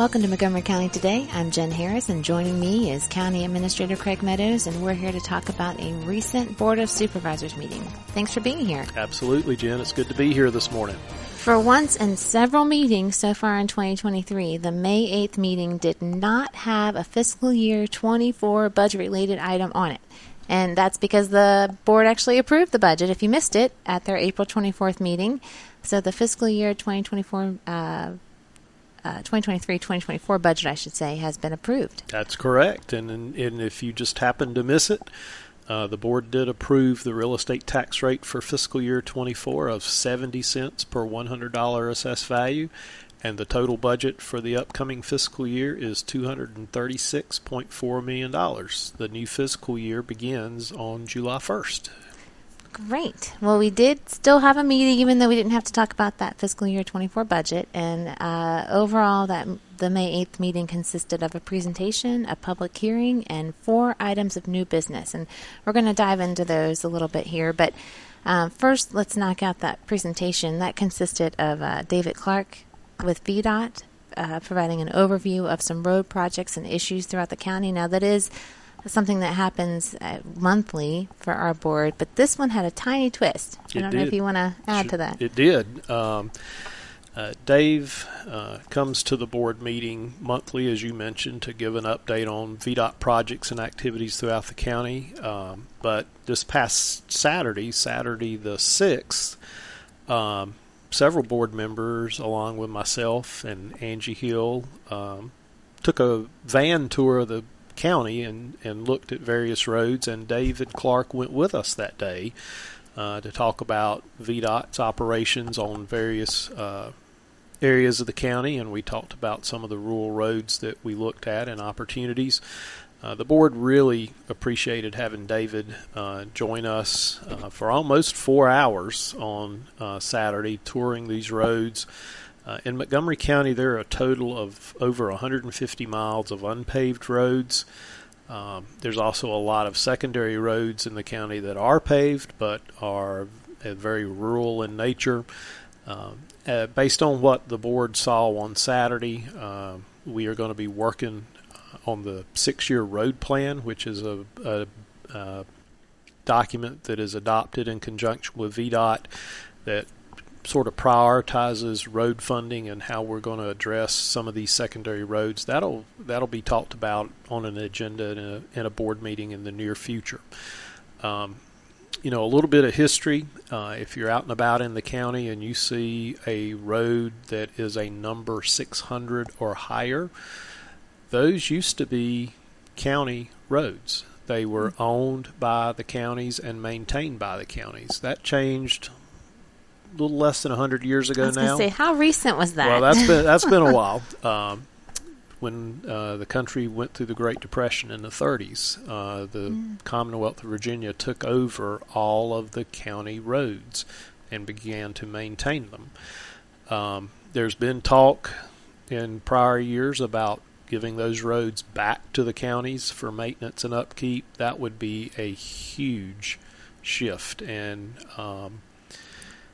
Welcome to Montgomery County Today. I'm Jen Harris and joining me is County Administrator Craig Meadows and we're here to talk about a recent Board of Supervisors meeting. Thanks for being here. Absolutely, Jen. It's good to be here this morning. For once in several meetings so far in 2023, the May 8th meeting did not have a fiscal year 24 budget related item on it. And that's because the board actually approved the budget, if you missed it, at their April 24th meeting. So the fiscal year 2024 uh, 2023-2024 uh, budget, I should say, has been approved. That's correct. And, and, if you just happen to miss it, uh, the board did approve the real estate tax rate for fiscal year 24 of 70 cents per $100 assessed value. And the total budget for the upcoming fiscal year is $236.4 million. The new fiscal year begins on July 1st. Great. Well, we did still have a meeting, even though we didn't have to talk about that fiscal year 24 budget. And uh, overall, that the May 8th meeting consisted of a presentation, a public hearing, and four items of new business. And we're going to dive into those a little bit here. But uh, first, let's knock out that presentation. That consisted of uh, David Clark with VDOT. Uh, providing an overview of some road projects and issues throughout the county. Now, that is something that happens uh, monthly for our board, but this one had a tiny twist. I it don't did. know if you want to add to that. It did. Um, uh, Dave uh, comes to the board meeting monthly, as you mentioned, to give an update on VDOT projects and activities throughout the county. Um, but this past Saturday, Saturday the 6th, um, several board members, along with myself and Angie Hill, um, took a van tour of the county and, and looked at various roads, and David Clark went with us that day uh, to talk about VDOT's operations on various uh, areas of the county, and we talked about some of the rural roads that we looked at and opportunities. Uh, the board really appreciated having David uh, join us uh, for almost four hours on uh, Saturday, touring these roads. Uh, in Montgomery County, there are a total of over 150 miles of unpaved roads. Um, there's also a lot of secondary roads in the county that are paved but are uh, very rural in nature. Um, uh, based on what the board saw on Saturday, uh, we are going to be working on the six year road plan, which is a, a, a document that is adopted in conjunction with VDOT that sort of prioritizes road funding and how we're going to address some of these secondary roads. That'll that'll be talked about on an agenda in a, in a board meeting in the near future. Um, you know, a little bit of history. Uh, if you're out and about in the county and you see a road that is a number 600 or higher, those used to be county roads. They were mm-hmm. owned by the counties and maintained by the counties. That changed a little less than hundred years ago now. Say, how recent was that? Well, that's been that's been a while. Um, when uh, the country went through the Great Depression in the 30s, uh, the mm. Commonwealth of Virginia took over all of the county roads and began to maintain them. Um, there's been talk in prior years about giving those roads back to the counties for maintenance and upkeep. That would be a huge shift, and um,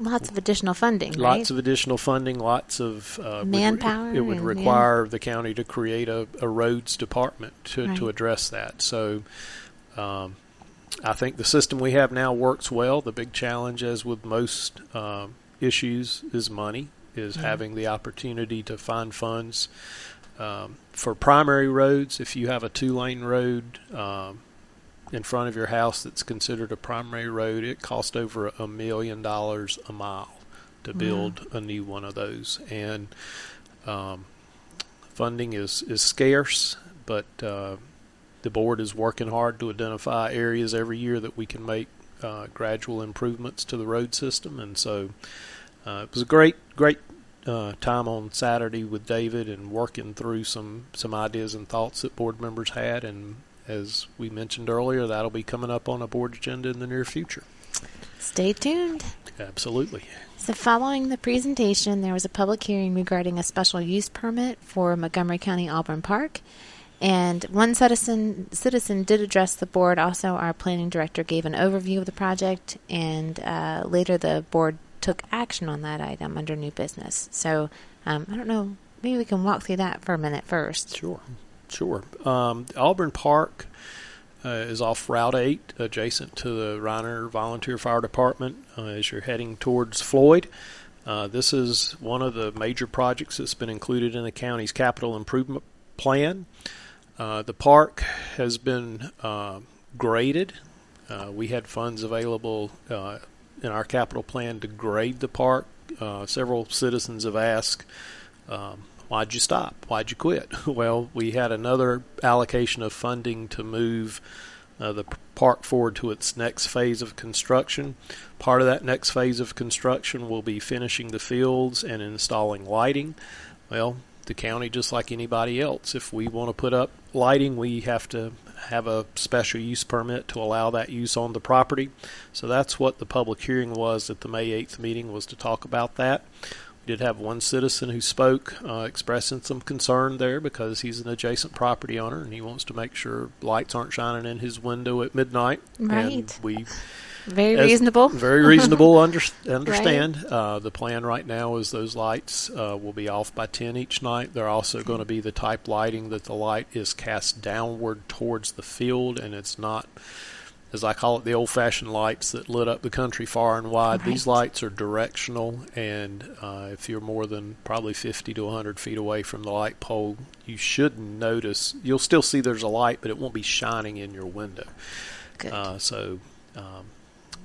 Lots of additional funding. Lots right? of additional funding. Lots of uh, manpower. Would, it would require yeah. the county to create a, a roads department to, right. to address that. So, um, I think the system we have now works well. The big challenge, as with most um, issues, is money. Is having the opportunity to find funds um, for primary roads. If you have a two-lane road um, in front of your house that's considered a primary road, it cost over a million dollars a mile to build a new one of those. And um, funding is, is scarce, but uh, the board is working hard to identify areas every year that we can make uh, gradual improvements to the road system. And so uh, it was a great, great uh, time on Saturday with David and working through some, some ideas and thoughts that board members had and as we mentioned earlier, that'll be coming up on a board agenda in the near future. Stay tuned. Absolutely. So, following the presentation, there was a public hearing regarding a special use permit for Montgomery County Auburn Park. And one citizen citizen did address the board. Also, our planning director gave an overview of the project, and uh, later the board took action on that item under new business. So, um, I don't know maybe we can walk through that for a minute first. Sure, sure. Um, Auburn Park uh, is off Route 8, adjacent to the Riner Volunteer Fire Department uh, as you're heading towards Floyd. Uh, this is one of the major projects that's been included in the county's capital improvement plan. Uh, the park has been uh, graded. Uh, we had funds available in our capital plan to grade the park. several citizens have asked, um, why'd you stop? Why'd you quit? well, we had another allocation of funding to move uh, the park forward to its next phase of construction. Part of that next phase of construction will be finishing the fields and installing lighting. Well, the county, just like anybody else, if we want to put up lighting, we have to have a special use permit to allow that use on the property. So that's what the public hearing was at the May 8th meeting was to talk about that did have one citizen who spoke, uh, expressing some concern there because he's an adjacent property owner and he wants to make sure lights aren't shining in his window at midnight. Right. And we very reasonable. Very reasonable. Under, understand. Right. Uh, the plan right now is those lights uh, will be off by ten each night. They're also going to be the type lighting that the light is cast downward towards the field, and it's not as I call it, the old fashioned lights that lit up the country far and wide. Right. These lights are directional, and uh, if you're more than probably 50 to 100 feet away from the light pole, you shouldn't notice. You'll still see there's a light, but it won't be shining in your window. Good. Uh, so um,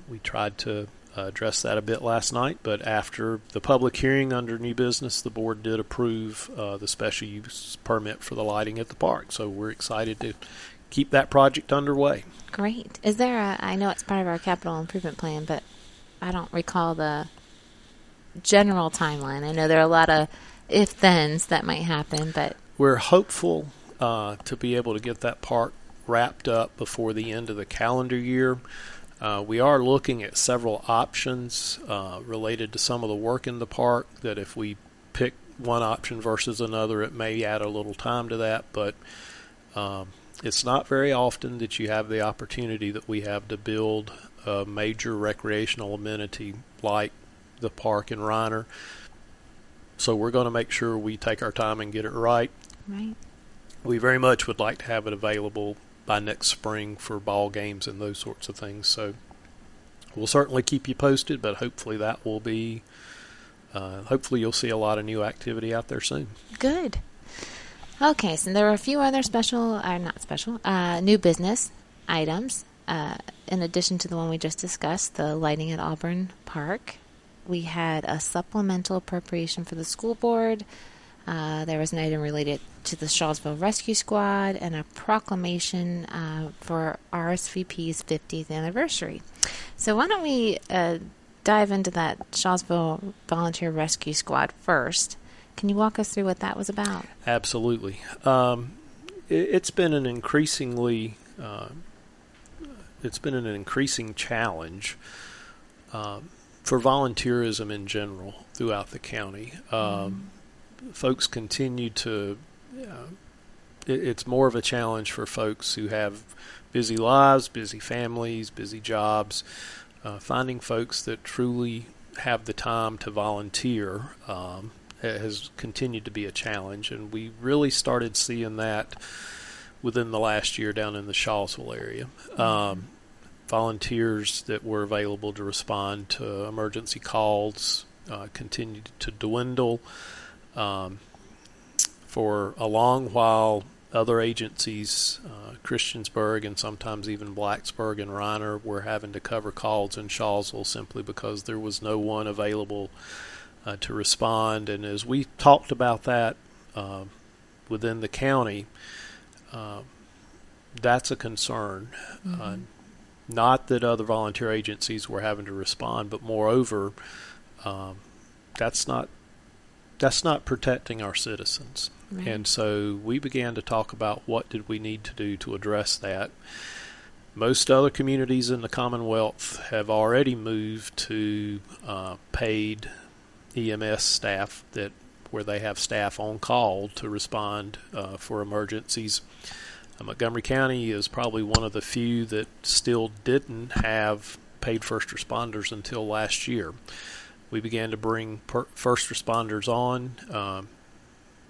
we tried to address that a bit last night, but after the public hearing under new business, the board did approve uh, the special use permit for the lighting at the park. So we're excited to keep that project underway. Great. Is there a? I know it's part of our capital improvement plan, but I don't recall the general timeline. I know there are a lot of if thens that might happen, but we're hopeful uh, to be able to get that park wrapped up before the end of the calendar year. Uh, we are looking at several options uh, related to some of the work in the park. That if we pick one option versus another, it may add a little time to that, but um, it's not very often that you have the opportunity that we have to build a major recreational amenity like the park in Riner. So we're going to make sure we take our time and get it right. Right. We very much would like to have it available by next spring for ball games and those sorts of things. So we'll certainly keep you posted, but hopefully that will be. Uh, hopefully you'll see a lot of new activity out there soon. Good. Okay, so there were a few other special, or uh, not special, uh, new business items. Uh, in addition to the one we just discussed, the lighting at Auburn Park, we had a supplemental appropriation for the school board. Uh, there was an item related to the Shawsville Rescue Squad and a proclamation uh, for RSVP's 50th anniversary. So, why don't we uh, dive into that Shawsville Volunteer Rescue Squad first? Can you walk us through what that was about? Absolutely. Um, it, has been an increasingly uh, it's been an increasing challenge um, for volunteerism in general throughout the county. Um, mm. Folks continue to. Uh, it, it's more of a challenge for folks who have busy lives, busy families, busy jobs. Uh, finding folks that truly have the time to volunteer um, has continued to be a challenge, and we really started seeing that within the last year down in the Shawsville area. Mm-hmm. Um, volunteers that were available to respond to emergency calls uh, continued to dwindle. Um, for a long while, other agencies, uh, Christiansburg and sometimes even Blacksburg and Riner, were having to cover calls in Shawsville simply because there was no one available uh, to respond. And as we talked about that uh, within the county, uh, that's a concern. Uh, mm-hmm. not that other volunteer agencies were having to respond, but moreover, um, that's not that's not protecting our citizens. Right. And so we began to talk about what did we need to do to address that. Most other communities in the Commonwealth have already moved to uh, paid EMS staff that where they have staff on call to respond uh, for emergencies. Uh, Montgomery County is probably one of the few that still didn't have paid first responders until last year. We began to bring per- first responders on. Um,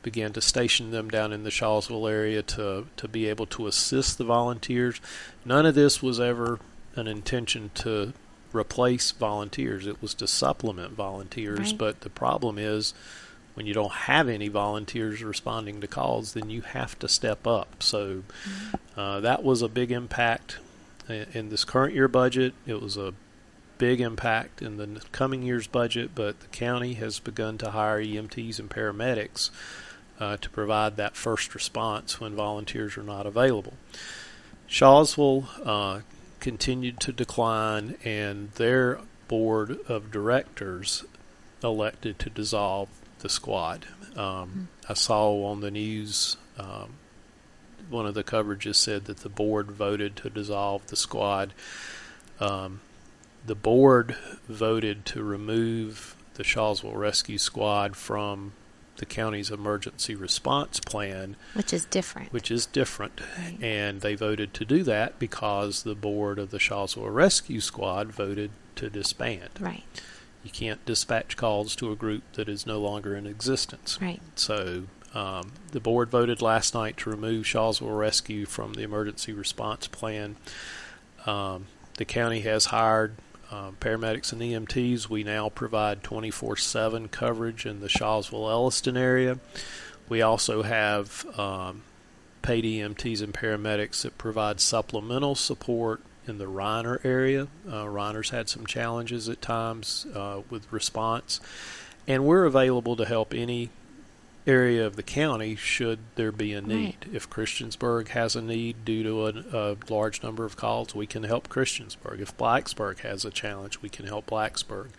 began to station them down in the Shawsville area to to be able to assist the volunteers. None of this was ever an intention to replace volunteers. It was to supplement volunteers. Right. But the problem is when you don't have any volunteers responding to calls, then you have to step up. So uh, that was a big impact in, in this current year budget. It was a big impact in the coming year's budget, but the county has begun to hire EMTs and paramedics uh, to provide that first response when volunteers are not available. Shawsville uh, continued to decline, and their board of directors elected to dissolve the squad. Um, I saw on the news um, one of the coverages said that the board voted to dissolve the squad. Um, the board voted to remove the Shawsville Rescue Squad from the county's emergency response plan, Which is different. which is different. Right. And they voted to do that because the board of the Shawsville Rescue Squad voted to disband. right. You can't dispatch calls to a group that is no longer in existence. Right. So um, the board voted last night to remove Shawsville Rescue from the emergency response plan. Um, the county has hired um, paramedics and EMTs. We now provide 24 7 coverage in the Shawsville Elliston area. We also have um, paid EMTs and paramedics that provide supplemental support in the Riner area. Uh, Riner's had some challenges at times uh, with response, and we're available to help any area of the county should there be a need. Right. If Christiansburg has a need due to a, a large number of calls, we can help Christiansburg. If Blacksburg has a challenge, we can help Blacksburg.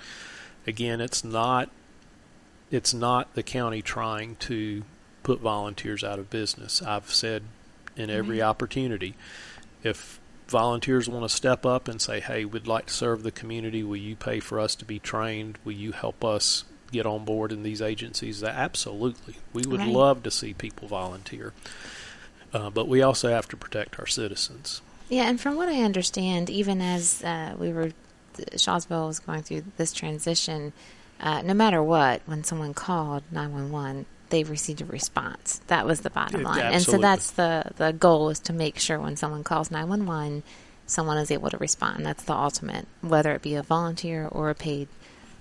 Again, it's not it's not the county trying to put volunteers out of business. I've said in every Right. opportunity, if volunteers want to step up and say, "Hey, we'd like to serve the community. Will you pay for us to be trained? Will you help us get on board in these agencies?" Absolutely, we would Right. love to see people volunteer. Uh, but we also have to protect our citizens. Yeah, and from what I understand, even as uh, we were, Shawsville was going through this transition, uh, no matter what, when someone called 911, they received a response. That was the bottom line. And so that's the, the goal is to make sure when someone calls 911, someone is able to respond. That's the ultimate, whether it be a volunteer or a paid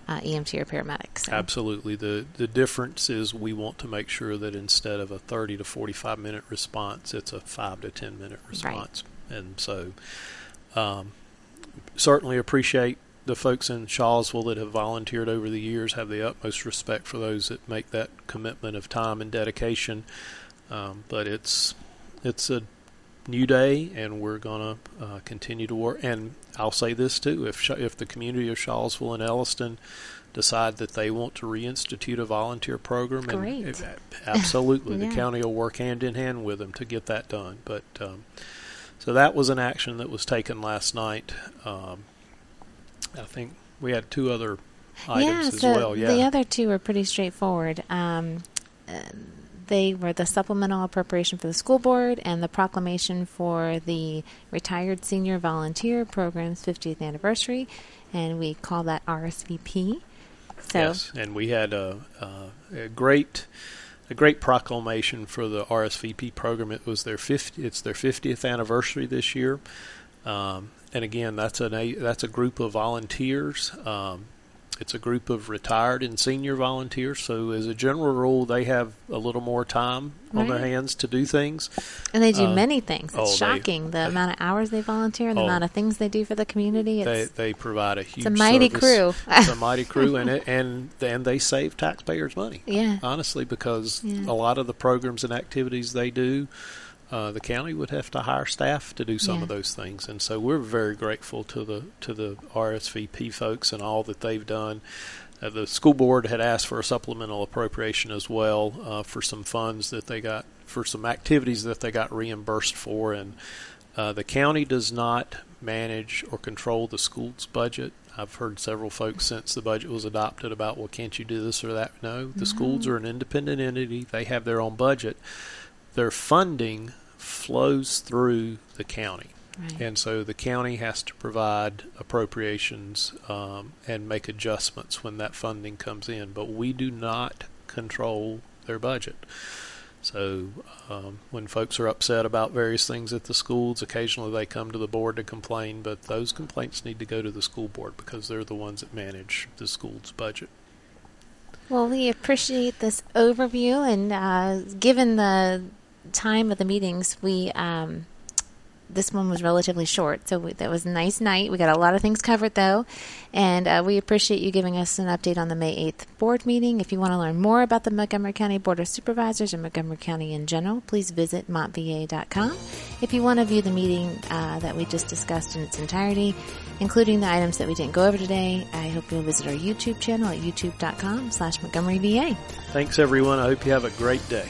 uh, EMT or paramedic. So, Absolutely. The the difference is we want to make sure that instead of a 30 to 45 minute response, it's a 5 to 10 minute response. And so um, certainly appreciate the folks in Shawsville that have volunteered over the years, have the utmost respect for those that make that commitment of time and dedication. Um, but it's it's a new day, and we're going to uh, continue to work. And I'll say this too: if if the community of Shawsville and Elliston decide that they want to reinstitute a volunteer program, and Great. if- absolutely, Yeah. the county will work hand in hand with them to get that done. But um, so that was an action that was taken last night. Um, I think we had two other items yeah, as so well. Yeah, the other two were pretty straightforward. Um, uh, they were the supplemental appropriation for the school board and the proclamation for the retired senior volunteer program's 50th anniversary, and we call that RSVP. So Yes, and we had a, a, a great a great proclamation for the RSVP program. It was their 50, it's their 50th anniversary this year, um, and again, that's an a that's a group of volunteers. Um, it's a group of retired and senior volunteers. So, as a general rule, they have a little more time on their hands to do things. and they do uh, many things. It's oh, they- shocking the they- amount of hours they volunteer and the Oh. amount of things they do for the community. They It's, they provide a huge it's a mighty service. crew. it's a mighty crew, and it, and and they save taxpayers money. yeah. honestly, because Yeah. a lot of the programs and activities they do, uh, the county would have to hire staff to do some Yeah. of those things, and so we're very grateful to the to the RSVP folks and all that they've done. Uh, the school board had asked for a supplemental appropriation as well uh, for some funds that they got for some activities that they got reimbursed for, and uh, the county does not manage or control the school's budget. I've heard several folks since the budget was adopted about, well, can't you do this or that? No, the schools are an independent entity. They have their own budget. Their funding flows through the county. Right. And so the county has to provide appropriations um, and make adjustments when that funding comes in. But we do not control their budget. So um, when folks are upset about various things at the schools, occasionally they come to the board to complain, but those complaints need to go to the school board because they're the ones that manage the school's budget. Well, we appreciate this overview, and uh, given the time of the meetings, we um, this one was relatively short, so we, that was a nice night. We got a lot of things covered though, and uh, we appreciate you giving us an update on the May 8th board meeting. If you want to learn more about the Montgomery County Board of Supervisors and Montgomery County in general, please visit montva.com. If you want to view the meeting uh, that we just discussed in its entirety, including the items that we didn't go over today, I hope you'll visit our YouTube channel at youtube.com slash Montgomery VA. Thanks everyone. I hope you have a great day.